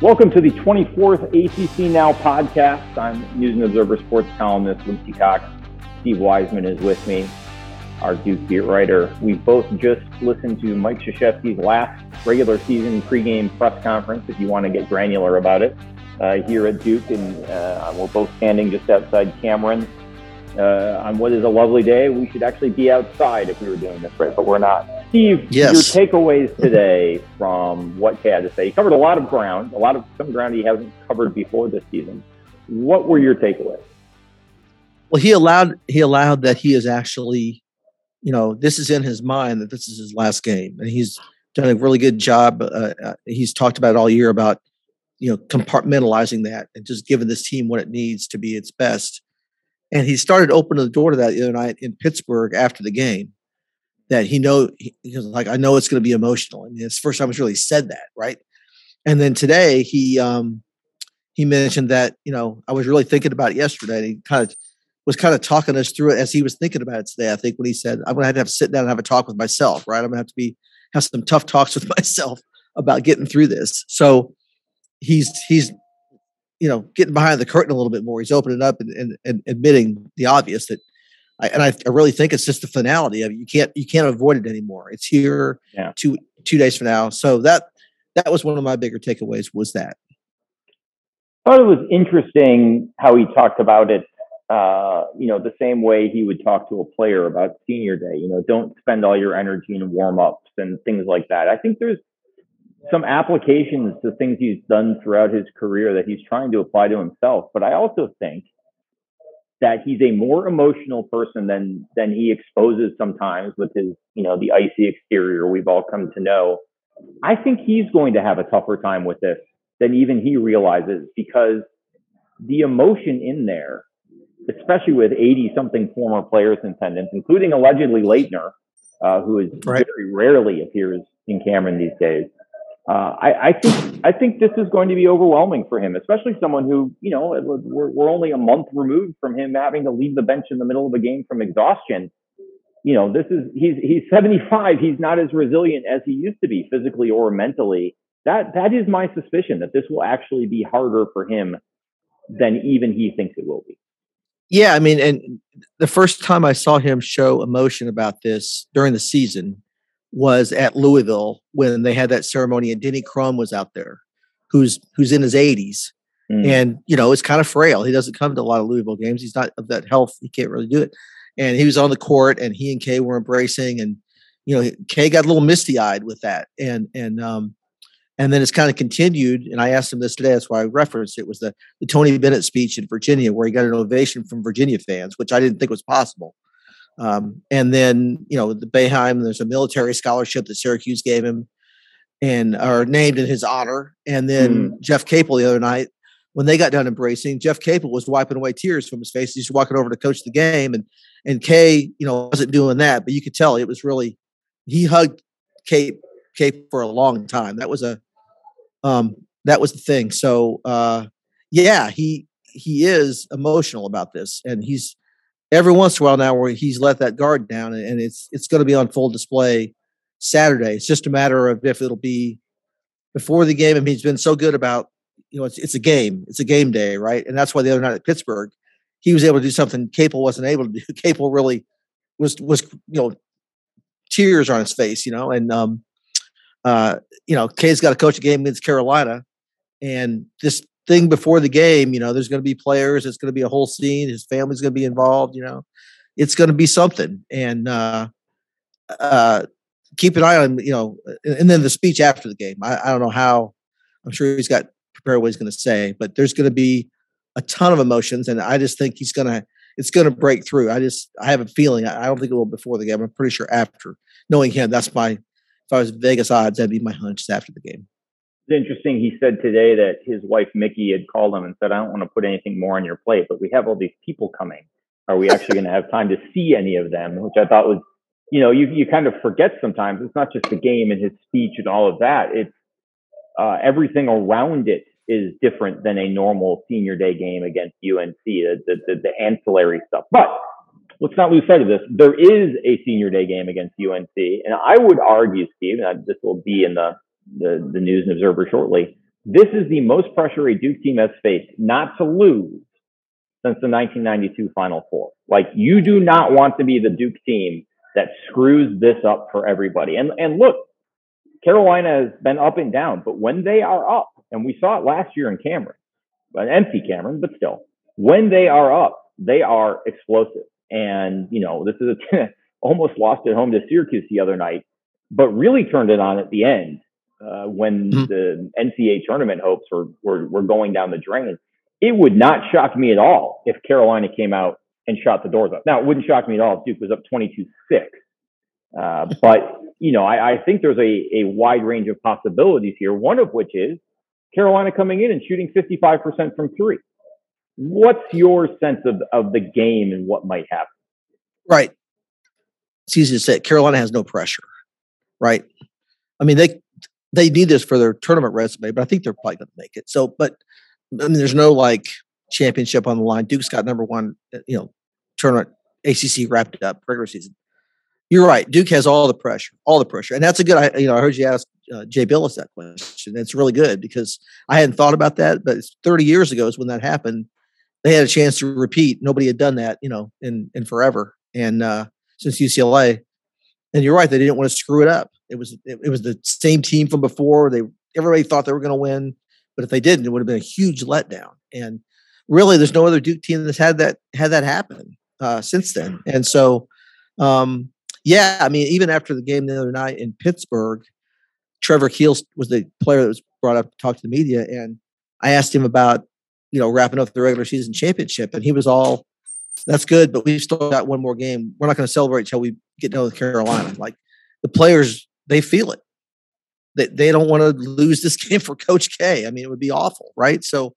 Welcome to the 24th ACC Now podcast. I'm News and Observer sports columnist Luke DeCock. Steve Wiseman is with me, our Duke beat writer. We both just listened to Mike Krzyzewski's last regular season pregame press conference. If you want to get granular about it, uh, here at Duke, and uh, we're both standing just outside Cameron uh, on what is a lovely day. We should actually be outside if we were doing this right, but we're not. Steve, yes. your takeaways today from what K had to say. He covered a lot of ground, a lot of some ground he hasn't covered before this season. What were your takeaways? Well, he allowed he allowed that he is actually, you know, this is in his mind that this is his last game, and he's done a really good job. Uh, uh, he's talked about all year about, you know, compartmentalizing that and just giving this team what it needs to be its best. And he started opening the door to that the other night in Pittsburgh after the game that he know he, was like, I know it's going to be emotional. and it's first time he's really said that, right? And then today he um he mentioned that you know I was really thinking about it yesterday. And he kind of was kind of talking us through it as he was thinking about it today. I think when he said, "I'm going to have to, have sit down and have a talk with myself," right? I'm going to have to be have some tough talks with myself about getting through this. So he's he's you know getting behind the curtain a little bit more. He's opening up and, and, and admitting the obvious that I, and I, I, really think it's just the finality of it. You can't you can't avoid it anymore. It's here yeah. two two days from now. So that that was one of my bigger takeaways was that. I thought it was interesting how he talked about it. Uh, you know, the same way he would talk to a player about senior day. You know, don't spend all your energy in warm ups and things like that. I think there's some applications to things he's done throughout his career that he's trying to apply to himself. But I also think that he's a more emotional person than than he exposes sometimes with his you know the icy exterior we've all come to know i think he's going to have a tougher time with this than even he realizes because the emotion in there especially with 80 something former players in attendance including allegedly Laettner uh, who is right. very rarely appears in cameron these days uh, I, I, think I think this is going to be overwhelming for him, especially someone who you know we're, we're only a month removed from him having to leave the bench in the middle of a game from exhaustion. You know, this is he's he's 75. He's not as resilient as he used to be physically or mentally. That that is my suspicion that this will actually be harder for him than even he thinks it will be. Yeah, I mean, and the first time I saw him show emotion about this during the season was at Louisville when they had that ceremony, and Denny Crum was out there, who's who's in his 80s, mm. and you know it's kind of frail. He doesn't come to a lot of Louisville games. He's not of that health. He can't really do it. And he was on the court, and he and K were embracing, and you know K got a little misty eyed with that, and and um and then it's kind of continued. And I asked him this today. That's why I referenced it was the the Tony Bennett speech in Virginia, where he got an ovation from Virginia fans, which I didn't think was possible. Um, and then, you know, the Boeheim, there's a military scholarship that Syracuse gave him and are named in his honor. And then mm. Jeff Capel the other night, when they got done embracing, Jeff Capel was wiping away tears from his face. He's walking over to coach the game. And and K, you know, wasn't doing that, but you could tell it was really he hugged Cape Cape for a long time. That was a um that was the thing. So uh yeah, he he is emotional about this and he's every once in a while now where he's let that guard down and it's it's going to be on full display Saturday. It's just a matter of if it'll be before the game. I mean, he's been so good about you know it's it's a game, it's a game day, right? And that's why the other night at Pittsburgh, he was able to do something Capel wasn't able to do. Capel really was was you know tears on his face, you know, and um uh you know K's got to coach a game against Carolina, and this thing before the game. You know, there's going to be players. It's going to be a whole scene. His family's going to be involved. You know, it's going to be something. And uh, uh, keep an eye on you know, and then the speech after the game. I, I don't know how. I'm sure he's got prepared what he's going to say, but there's going to be a ton of emotions, and I just think he's going to. It's going to break through. I just I have a feeling. I, I don't think it will before the game. I'm pretty sure after knowing him. That's my. If I was Vegas odds, that'd be my hunch after the game. It's interesting. He said today that his wife Mickey had called him and said, "I don't want to put anything more on your plate, but we have all these people coming. Are we actually going to have time to see any of them?" Which I thought was, you know, you you kind of forget sometimes. It's not just the game and his speech and all of that. It's uh, everything around it is different than a normal senior day game against UNC. The the, the, the ancillary stuff, but let's not lose sight of this. There is a senior day game against UNC, and I would argue, Steve, and this will be in the the, the News and Observer shortly, this is the most pressure a Duke team has faced not to lose since the 1992 Final Four. Like you do not want to be the Duke team that screws this up for everybody. And and look, Carolina has been up and down, but when they are up, and we saw it last year in Cameron, an empty Cameron, but still, when they are up, they are explosive. And you know, this is a almost lost at home to Syracuse the other night, but really turned it on at the end uh, when mm-hmm. the NCAA tournament hopes were, were were going down the drain. It would not shock me at all if Carolina came out and shot the doors up. Now, it wouldn't shock me at all if Duke was up 22 6. Uh, but, you know, I, I, think there's a, a wide range of possibilities here, one of which is Carolina coming in and shooting 55% from three. What's your sense of, of the game and what might happen? Right. It's easy to say. Carolina has no pressure, right? I mean, they they need this for their tournament resume, but I think they're probably going to make it. So, but I mean, there's no like championship on the line. Duke's got number one, uh, you know, tournament ACC wrapped up regular season. You're right. Duke has all the pressure, all the pressure, and that's a good. I, you know, I heard you ask uh, Jay Bilas that question. It's really good because I hadn't thought about that, but 30 years ago is when that happened. They had a chance to repeat. Nobody had done that, you know, in in forever, and uh, since UCLA. And you're right; they didn't want to screw it up. It was it, it was the same team from before. They everybody thought they were going to win, but if they didn't, it would have been a huge letdown. And really, there's no other Duke team that's had that had that happen uh, since then. And so, um, yeah, I mean, even after the game the other night in Pittsburgh, Trevor Keel was the player that was brought up to talk to the media, and I asked him about you know wrapping up the regular season championship, and he was all, "That's good, but we've still got one more game. We're not going to celebrate until we get to North Carolina." Like the players, they feel it. They they don't want to lose this game for Coach K. I mean, it would be awful, right? So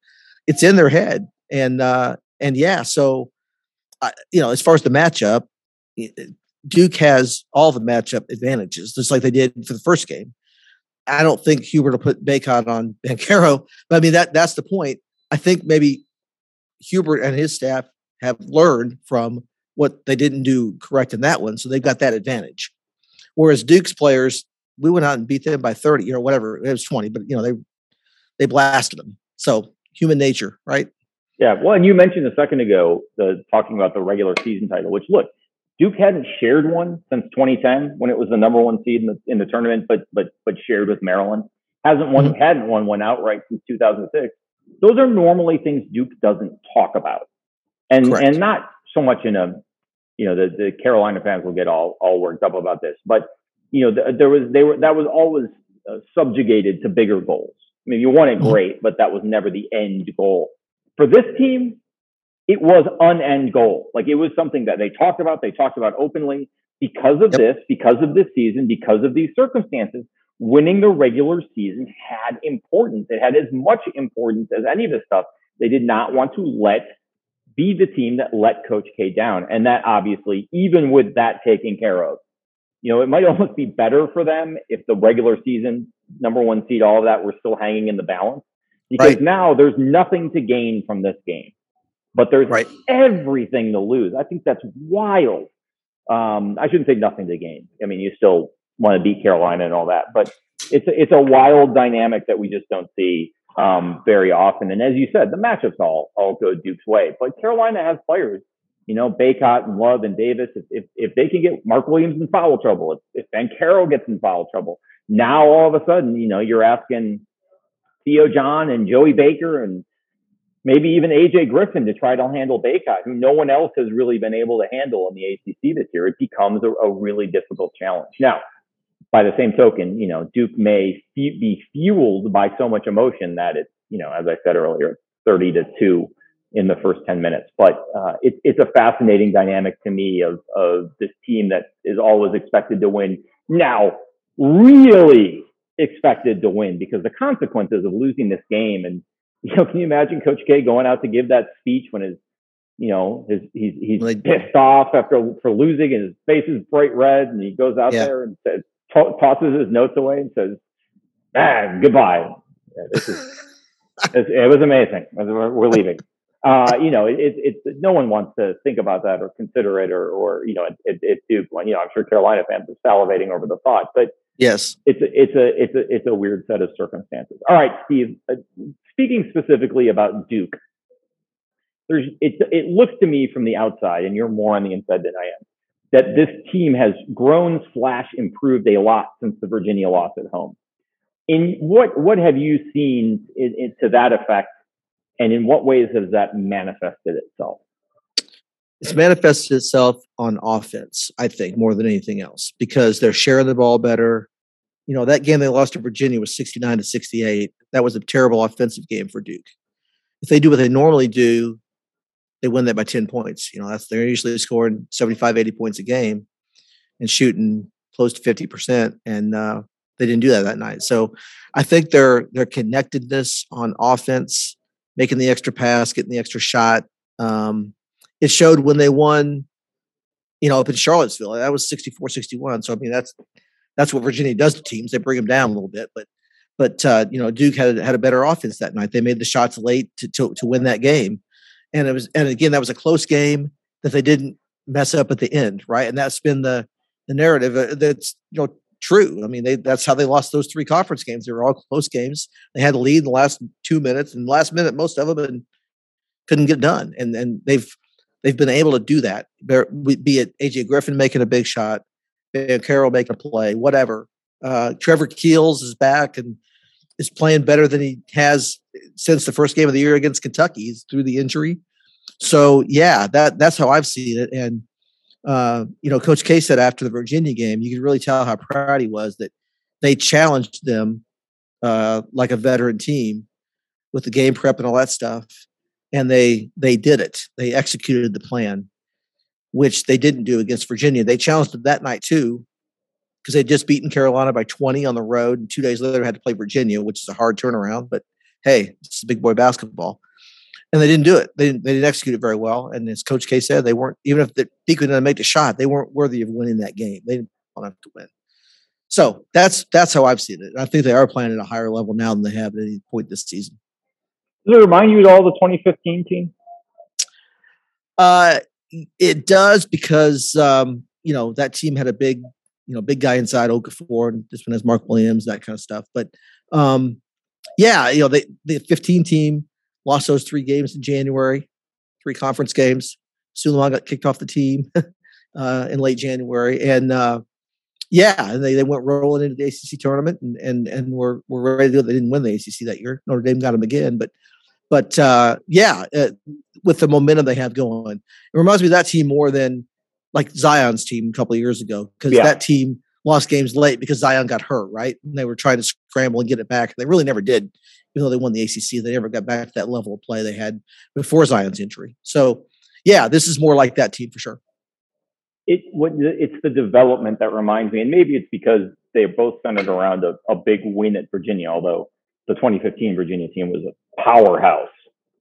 it's in their head, and uh, and yeah, so uh, you know, as far as the matchup, Duke has all the matchup advantages, just like they did for the first game. I don't think Hubert will put Bacot on Banchero, but I mean that that's the point. I think maybe Hubert and his staff have learned from what they didn't do correct in that one, so they've got that advantage. Whereas Duke's players, we went out and beat them by thirty or whatever it was twenty, but you know they they blasted them. So human nature, right? Yeah. Well, and you mentioned a second ago the talking about the regular season title, which look, Duke hadn't shared one since 2010 when it was the number one seed in the in the tournament, but but but shared with Maryland. Hasn't won mm-hmm. hadn't won one outright since 2006. Those are normally things Duke doesn't talk about, and Correct. and not so much in a you know the the Carolina fans will get all all worked up about this, but you know the, there was they were that was always uh, subjugated to bigger goals. I mean, you won it mm-hmm. great, but that was never the end goal. For this team, it was an end goal. Like it was something that they talked about, they talked about openly. Because of yep. this, because of this season, because of these circumstances, winning the regular season had importance. It had as much importance as any of this stuff. They did not want to let be the team that let Coach K down. And that obviously, even with that taken care of, you know, it might almost be better for them if the regular season number one seed, all of that were still hanging in the balance. Because right. now there's nothing to gain from this game but there's right. everything to lose. I think that's wild. Um, I shouldn't say nothing to gain. I mean, you still want to beat Carolina and all that, but it's a, it's a wild dynamic that we just don't see um, very often. And as you said, the matchups all all go Duke's way. But Carolina has players, you know, Bacot and Love and Davis. If if, if they can get Mark Williams in foul trouble, if, if Banchero gets in foul trouble, now all of a sudden, you know, you're asking Theo John and Joey Baker and maybe even AJ Griffin to try to handle Bacot, who no one else has really been able to handle in the ACC this year. It becomes a, a really difficult challenge. Now, by the same token, you know, Duke may be fueled by so much emotion that it's, you know, as I said earlier, 30 to 2 in the first 10 minutes. But uh, it, it's a fascinating dynamic to me of, of this team that is always expected to win. Now, really expected to win because the consequences of losing this game and you know, can you imagine Coach K going out to give that speech when his, you know, his he's he's pissed off after for losing and his face is bright red and he goes out yeah. there and says, t- tosses his notes away and says, "Ah, goodbye." Yeah, this is, it was amazing. We're, we're leaving. Uh, you know, it's it, it, no one wants to think about that or consider it or, or you know, it, it, it, you know, I'm sure Carolina fans are salivating over the thought, but Yes. It's a, it's a, it's a, it's a weird set of circumstances. All right, Steve, uh, speaking specifically about Duke, there's, it, it looks to me from the outside, and you're more on the inside than I am, that this team has grown slash improved a lot since the Virginia loss at home. In what, what have you seen in, in, to that effect? And in what ways has that manifested itself? it's manifested itself on offense, I think, more than anything else, because they're sharing the ball better. You know, that game they lost to Virginia was 69 to 68. That was a terrible offensive game for Duke. If they do what they normally do, they win that by 10 points. You know, that's they're usually scoring 75, 80 points a game and shooting close to 50%. And uh, they didn't do that that night. So I think their their connectedness on offense, making the extra pass, getting the extra shot, um, it showed when they won, you know, up in Charlottesville. That was 64 61. So, I mean, that's that's what Virginia does to teams. They bring them down a little bit. But, but uh, you know, Duke had, had a better offense that night. They made the shots late to, to, to win that game. And it was, and again, that was a close game that they didn't mess up at the end. Right. And that's been the, the narrative uh, that's, you know, true. I mean, they, that's how they lost those three conference games. They were all close games. They had the lead in the last two minutes and last minute, most of them and couldn't get done. And, and they've, they've been able to do that. Be it AJ Griffin making a big shot, Banchero making a play, whatever. Uh, Trevor Keels is back and is playing better than he has since the first game of the year against Kentucky through the injury. So yeah, that that's how I've seen it. And uh, you know, Coach K said after the Virginia game, you could really tell how proud he was that they challenged them uh, like a veteran team with the game prep and all that stuff and they they did it. They executed the plan, which they didn't do against Virginia. They challenged them that night too, because they'd just beaten Carolina by 20 on the road, and two days later had to play Virginia, which is a hard turnaround. But hey, it's big boy basketball, and they didn't do it. They didn't, they didn't execute it very well. And as Coach K said, they weren't even if the Deacon didn't make the shot, they weren't worthy of winning that game. They didn't want to win. So that's that's how I've seen it. I think they are playing at a higher level now than they have at any point this season. Does it remind you at all the 2015 team? Uh, it does because um, you know that team had a big, you know, big guy inside Okafor, and this one has Mark Williams, that kind of stuff. But um, yeah, you know, they the 15 team lost those three games in January, three conference games. Sulaimon got kicked off the team uh, in late January, and uh, yeah, they, they went rolling into the ACC tournament and and and were were ready to go. They didn't win the ACC that year. Notre Dame got them again, but but uh, yeah, uh, with the momentum they have going, it reminds me of that team more than like Zion's team a couple of years ago because yeah. that team lost games late because Zion got hurt, right? And they were trying to scramble and get it back. They really never did, even though they won the ACC. They never got back to that level of play they had before Zion's injury. So, yeah, this is more like that team for sure. It what it's the development that reminds me, and maybe it's because they're both centered around a, a big win at Virginia, although the 2015 Virginia team was a powerhouse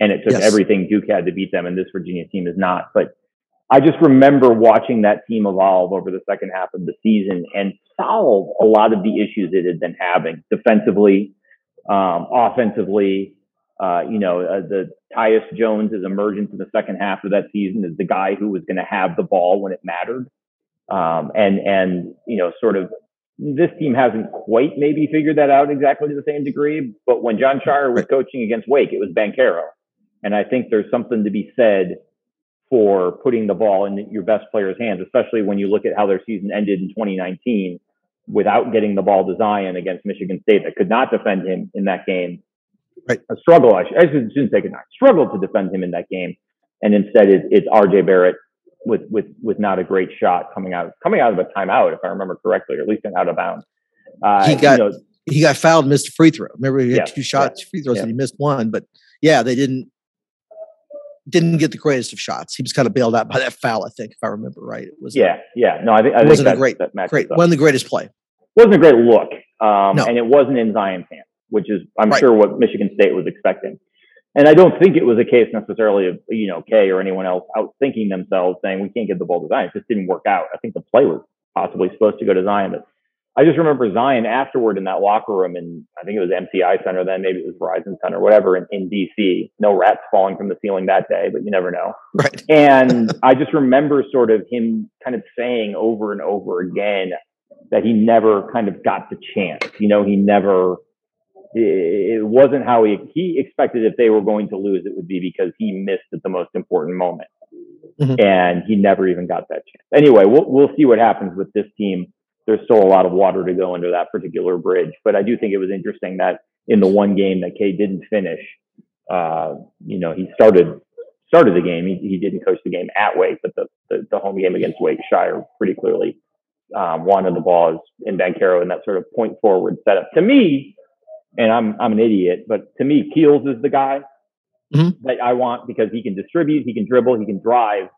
and it took yes. everything Duke had to beat them, and this Virginia team is not. But I just remember watching that team evolve over the second half of the season and solve a lot of the issues it had been having defensively, um, offensively. Uh, you know, uh, the Tyus Jones' emergence in the second half of that season is the guy who was going to have the ball when it mattered. Um, and and you know, sort of this team hasn't quite maybe figured that out exactly to the same degree. But when Jon Scheyer was coaching against Wake, it was Banchero. And I think there's something to be said for putting the ball in your best player's hands, especially when you look at how their season ended in 2019 without getting the ball to Zion against Michigan State that could not defend him in that game. Right. A struggle, I, I shouldn't say it not struggled to defend him in that game. And instead it, it's RJ Barrett with with with not a great shot coming out coming out of a timeout, if I remember correctly, or at least an out of bounds. Uh, he got you know, he got fouled, missed a free throw. Remember, he had yeah, two shots, yeah, free throws, yeah. and he missed one. But yeah, they didn't didn't get the greatest of shots. He was kind of bailed out by that foul, I think, if I remember right. It was yeah, yeah. No, I think I wasn't think a great, that great, one of the greatest play. wasn't a great look, um, no. and it wasn't in Zion's hands, which is I'm right. sure what Michigan State was expecting. And I don't think it was a case necessarily of, you know, K or anyone else outthinking themselves saying we can't get the ball to Zion. It just didn't work out. I think the play was possibly supposed to go to Zion, but I just remember Zion afterward in that locker room, and I think it was MCI Center then, maybe it was Verizon Center, whatever, in, in DC. No rats falling from the ceiling that day, but you never know. Right. And I just remember sort of him kind of saying over and over again, that he never kind of got the chance. You know, he never. It wasn't how he he expected if they were going to lose, it would be because he missed at the most important moment, mm-hmm. and he never even got that chance. Anyway, we'll we'll see what happens with this team. There's still a lot of water to go under that particular bridge, but I do think it was interesting that in the one game that K didn't finish, uh, you know, he started started the game. He, he didn't coach the game at Wake, but the, the, the home game against Wake Scheyer pretty clearly um, wanted the balls in Banchero and that sort of point forward setup. To me, and I'm I'm an idiot, but to me, Keels is the guy mm-hmm. that I want because he can distribute, he can dribble, he can drive,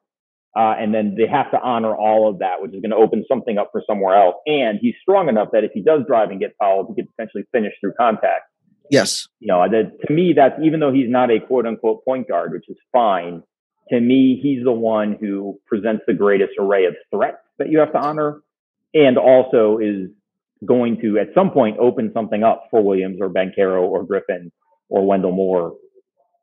uh, and then they have to honor all of that, which is going to open something up for somewhere else. And he's strong enough that if he does drive and get fouled, he could potentially finish through contact. Yes. You know, that, to me, that's even though he's not a quote unquote point guard, which is fine. To me, he's the one who presents the greatest array of threats that you have to honor, and also is going to at some point open something up for Williams or Banchero or Griffin or Wendell Moore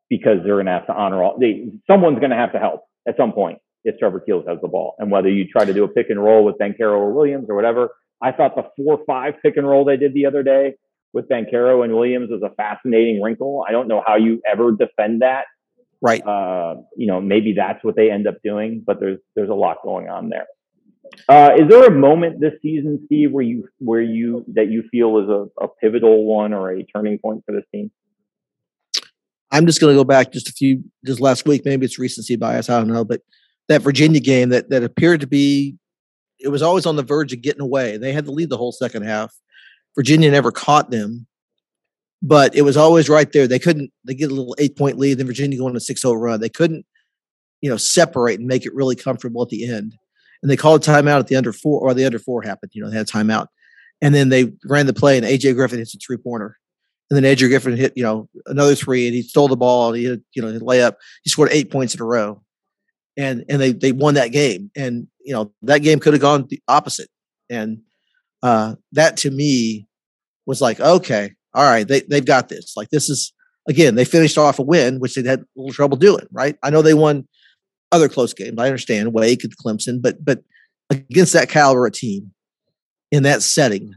because they're going to have to honor all. They, someone's going to have to help at some point if Trevor Keels has the ball, and whether you try to do a pick and roll with Banchero or Williams or whatever. I thought the four-five pick and roll they did the other day with Banchero and Williams was a fascinating wrinkle. I don't know how you ever defend that. Right. Uh, you know, maybe that's what they end up doing, but there's there's a lot going on there. Uh, is there a moment this season, Steve, where you where you that you feel is a, a pivotal one or a turning point for this team? I'm just going to go back just a few, just last week. Maybe it's recency bias. I don't know, but that Virginia game that that appeared to be, it was always on the verge of getting away. They had to lead the whole second half, Virginia never caught them, but it was always right there. They couldn't. They get a little eight point lead, then Virginia going on a 6-0 run. They couldn't, you know, separate and make it really comfortable at the end. And they called a timeout at the under four, or the under four happened. You know, they had a timeout, and then they ran the play, and AJ Griffin hits a three pointer. And then AJ Griffin hit, you know, another three, and he stole the ball. And he, had, you know, his layup. He scored eight points in a row, and and they they won that game. And you know, that game could have gone the opposite. And uh, that to me was like, okay, all right, they, they've got this. Like, this is, again, they finished off a win, which they had a little trouble doing, right? I know they won other close games. I understand Wake and Clemson, but, but against that caliber of team in that setting,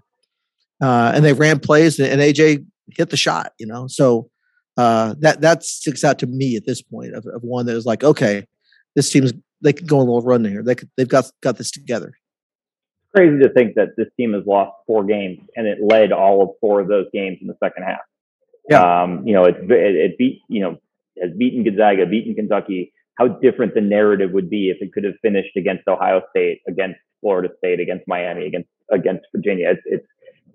uh, and they ran plays and, and AJ hit the shot, you know? So, uh, that, that sticks out to me at this point of, of one that is like, okay, this team's, they could go on a little run here. They could, they've got, got this together crazy to think that this team has lost four games and it led all of four of those games in the second half. Yeah. Um, you know, it, it, it beat, you know, has beaten Gonzaga, beaten Kentucky. How different the narrative would be if it could have finished against Ohio State, against Florida State, against Miami, against against Virginia. It's it's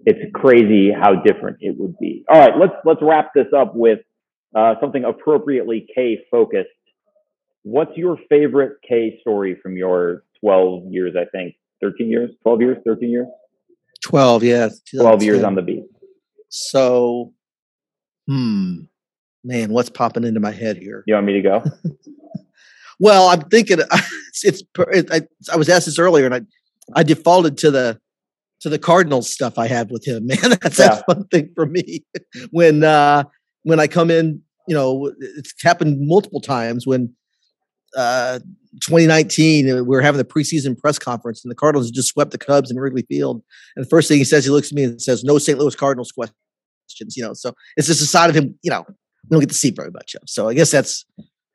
it's crazy how different it would be. All right, let's let's wrap this up with uh, something appropriately K focused. What's your favorite K story from your 12 years, I think, 13 years, 12 years, 13 years? 12, yeah. 12 years on the beat. So, hmm, man, what's popping into my head here? You want me to go? well, I'm thinking it's, it's it, I, I was asked this earlier and I, I defaulted to the, to the Cardinals stuff I had with him, man. That's yeah. one thing for me. when, uh, when I come in, you know, it's happened multiple times when, uh, 2019, uh, we were having the preseason press conference, and the Cardinals just swept the Cubs in Wrigley Field. And the first thing he says, he looks at me and says, "No St. Louis Cardinals questions." You know, so it's just a side of him. You know, we don't get to see very much of. So I guess that's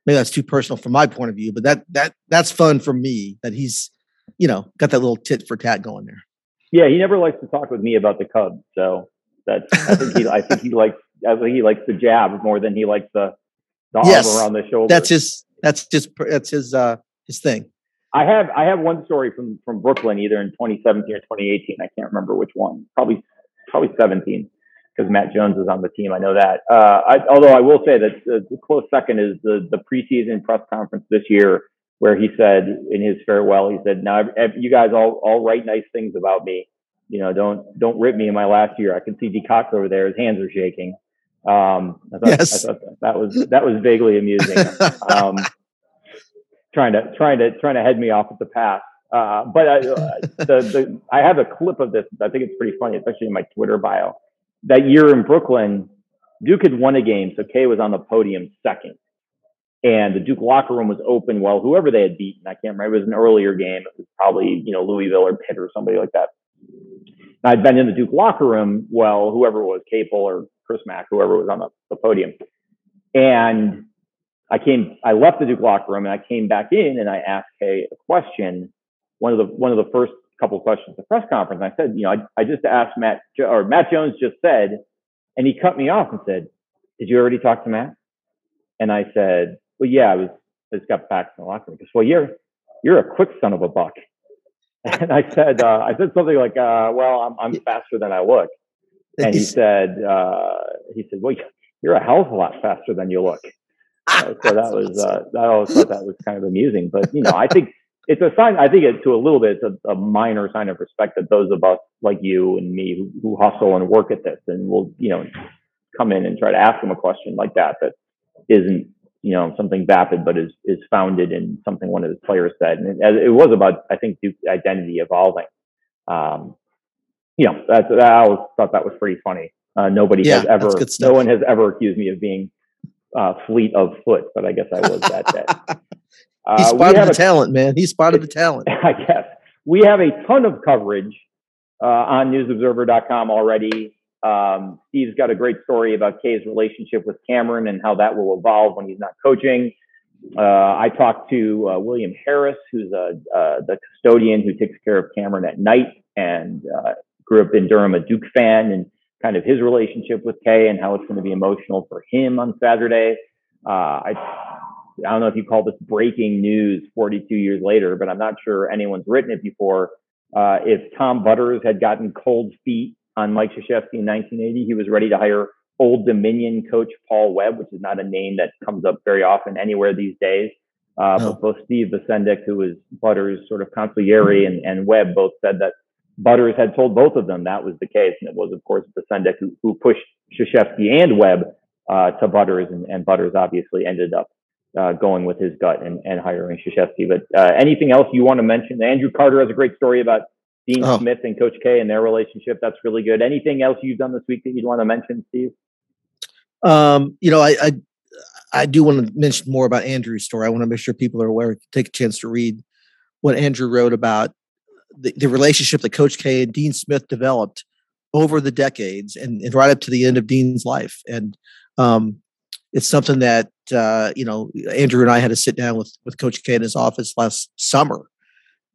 maybe that's too personal from my point of view, but that that that's fun for me that he's you know got that little tit for tat going there. Yeah, he never likes to talk with me about the Cubs, so that's I think he I think he likes I think he likes the jab more than he likes the the yes, arm around the shoulder. That's his that's just that's his uh his thing. I have I have one story from from Brooklyn, either in 2017 or 2018. I can't remember which one. Probably probably 17 because Matt Jones is on the team. I know that. Uh, I, although I will say that the, the, close second is the the preseason press conference this year, where he said in his farewell, he said, "Now you guys all all write nice things about me. You know, don't don't rip me in my last year. I can see DeCock over there; his hands are shaking." Um, I thought, yes. I thought that was that was vaguely amusing. um, trying to trying to trying to head me off at the path. Uh, but I, uh, the, the, I have a clip of this. I think it's pretty funny, especially in my Twitter bio. That year in Brooklyn, Duke had won a game, so K was on the podium second, and the Duke locker room was open. Well, whoever they had beaten, I can't remember. It was an earlier game. It was probably you know Louisville or Pitt or somebody like that. I'd been in the Duke locker room. Well, whoever was, Capel or Chris Mack, whoever was on the, the podium, and I came, I left the Duke locker room and I came back in and I asked K a question. One of the one of the first couple questions at the press conference. And I said, you know, I, I just asked Matt or Matt Jones just said, and he cut me off and said, "Did you already talk to Matt?" And I said, "Well, yeah, I was. I just got back from the locker room." He goes, "Well, you're you're a quick son of a buck." And I said, uh, I said something like, uh, "Well, I'm I'm faster than I look." And he said, uh, he said, "Well, you're a hell of a lot faster than you look." Uh, so that was uh, I always thought that was kind of amusing. But you know, I think it's a sign. I think it to a little bit it's a, a, minor sign of respect that those of us like you and me who, who hustle and work at this and will you know come in and try to ask them a question like that that isn't you know something vapid but is is founded in something one of the players said and it, it was about I think Duke's identity evolving. Um, you know, that's, I always thought that was pretty funny. Uh, nobody yeah, has ever, no one has ever accused me of being uh, fleet of foot, but I guess I was that day. Uh, he spotted the a, talent, man. He spotted the talent. I guess we have a ton of coverage uh, on NewsObserver.com already. Um, Steve's got a great story about K's relationship with Cameron and how that will evolve when he's not coaching. Uh, I talked to uh, William Harris, who's a, uh, the custodian who takes care of Cameron at night and uh, grew up in Durham, a Duke fan, and kind of his relationship with K and how it's going to be emotional for him on Saturday. Uh, I I don't know if you call this breaking news 42 years later, but I'm not sure anyone's written it before. Uh, if Tom Butters had gotten cold feet on Mike Krzyzewski in 1980, he was ready to hire Old Dominion coach Paul Webb, which is not a name that comes up very often anywhere these days. Uh, no. But both Steve Vacendak, who was Butters' sort of consigliere, and, and Webb both said that Butters had told both of them that was the case. And it was, of course, Vacendak who, who pushed Krzyzewski and Webb uh, to Butters, and, and Butters obviously ended up uh, going with his gut and, and hiring Krzyzewski. But uh, anything else you want to mention? Andrew Carter has a great story about Dean oh. Smith and Coach K and their relationship. That's really good. Anything else you've done this week that you'd want to mention, Steve? Um, you know, I, I, I do want to mention more about Andrew's story. I want to make sure people are aware. Take a chance to read what Andrew wrote about the, the relationship that Coach K and Dean Smith developed over the decades and, and right up to the end of Dean's life. And um, it's something that uh, you know Andrew and I had to sit down with with Coach K in his office last summer,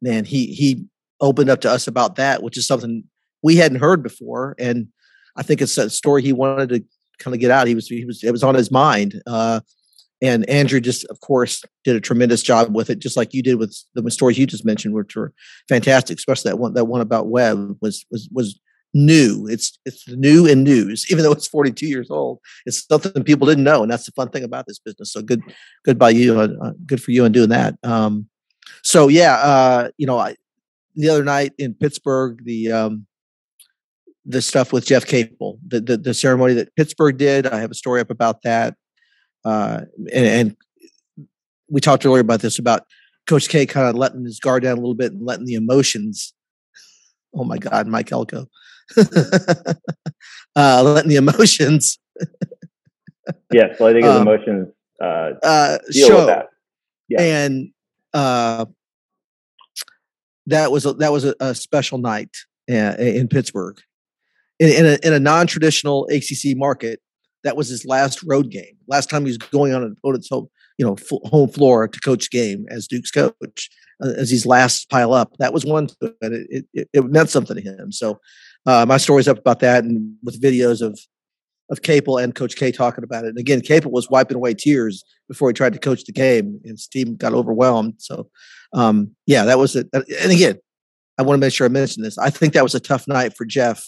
and he he opened up to us about that, which is something we hadn't heard before, and I think it's a story he wanted to kind of get out. He was he was it was on his mind, uh, and Andrew just of course did a tremendous job with it, just like you did with the stories you just mentioned, which were fantastic. Especially that one that one about Webb was was was new. It's it's new and news, even though it's 42 years old. It's something people didn't know, and that's the fun thing about this business. So good, good by you. Uh, uh, good for you in doing that. Um, so yeah, uh, you know, I, the other night in Pittsburgh, the um, the stuff with Jeff Capel, the, the, the ceremony that Pittsburgh did. I have a story up about that, uh, and, and we talked earlier about this about Coach K kind of letting his guard down a little bit and letting the emotions. Oh my God, Mike Elko uh, letting the emotions. yes, letting his um, emotions uh, uh, deal show. with that. Yeah. And uh, that was a, that was a, a special night uh, in Pittsburgh, in, in a, in a non traditional ACC market. That was his last road game. Last time he was going on an opponent's home, you know, home floor to coach game as Duke's coach uh, as these last pile up. That was one. It, it, it meant something to him. So uh, my story's up about that and with videos of of Capel and Coach K talking about it. And again, Capel was wiping away tears before he tried to coach the game, and Steve got overwhelmed. So, um, yeah, that was it. And again, I want to make sure I mention this. I think that was a tough night for Jeff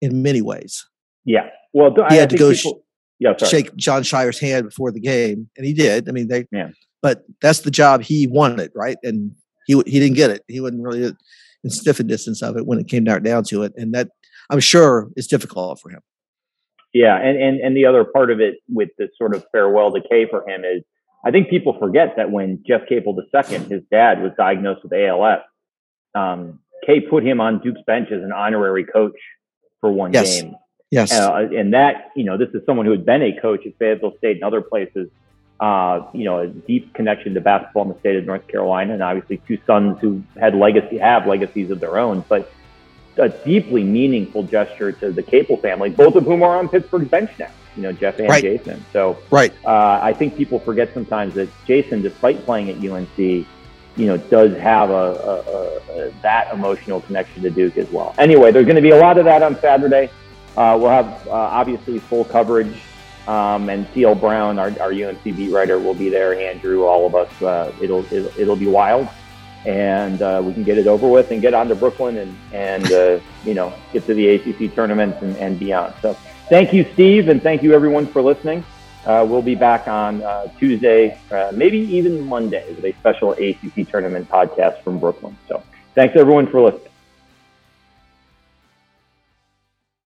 in many ways. Yeah. Well, he I had to go people, yeah, shake Jon Scheyer's hand before the game, and he did. I mean, they. Yeah. But that's the job he wanted, right? And he he didn't get it. He wasn't really in stiffened distance of it when it came down, down to it. And that I'm sure is difficult for him. Yeah. And, and, and the other part of it with this sort of farewell to decay for him is I think people forget that when Jeff Capel II, his dad, was diagnosed with ALS, um, K put him on Duke's bench as an honorary coach for one yes. game. Yes. Uh, and that, you know, this is someone who had been a coach at Fayetteville State and other places uh, you know, a deep connection to basketball in the state of North Carolina, and obviously two sons who had legacy have legacies of their own. But a deeply meaningful gesture to the Capel family, both of whom are on Pittsburgh's bench now. You know, Jeff and Right. Jason. So Right. uh, I think people forget sometimes that Jason, despite playing at UNC, you know, does have a, a, a, a that emotional connection to Duke as well. Anyway, there's going to be a lot of that on Saturday. Uh, we'll have uh, obviously full coverage, um, and CL Brown, our, our UNC beat writer, will be there. Andrew, all of us. Uh, it'll, it'll it'll be wild, and uh, we can get it over with and get on to Brooklyn and and uh, you know get to the ACC tournaments and, and beyond. So thank you, Steve, and thank you everyone for listening. Uh, we'll be back on Tuesday, maybe even Monday, with a special ACC tournament podcast from Brooklyn. So thanks everyone for listening.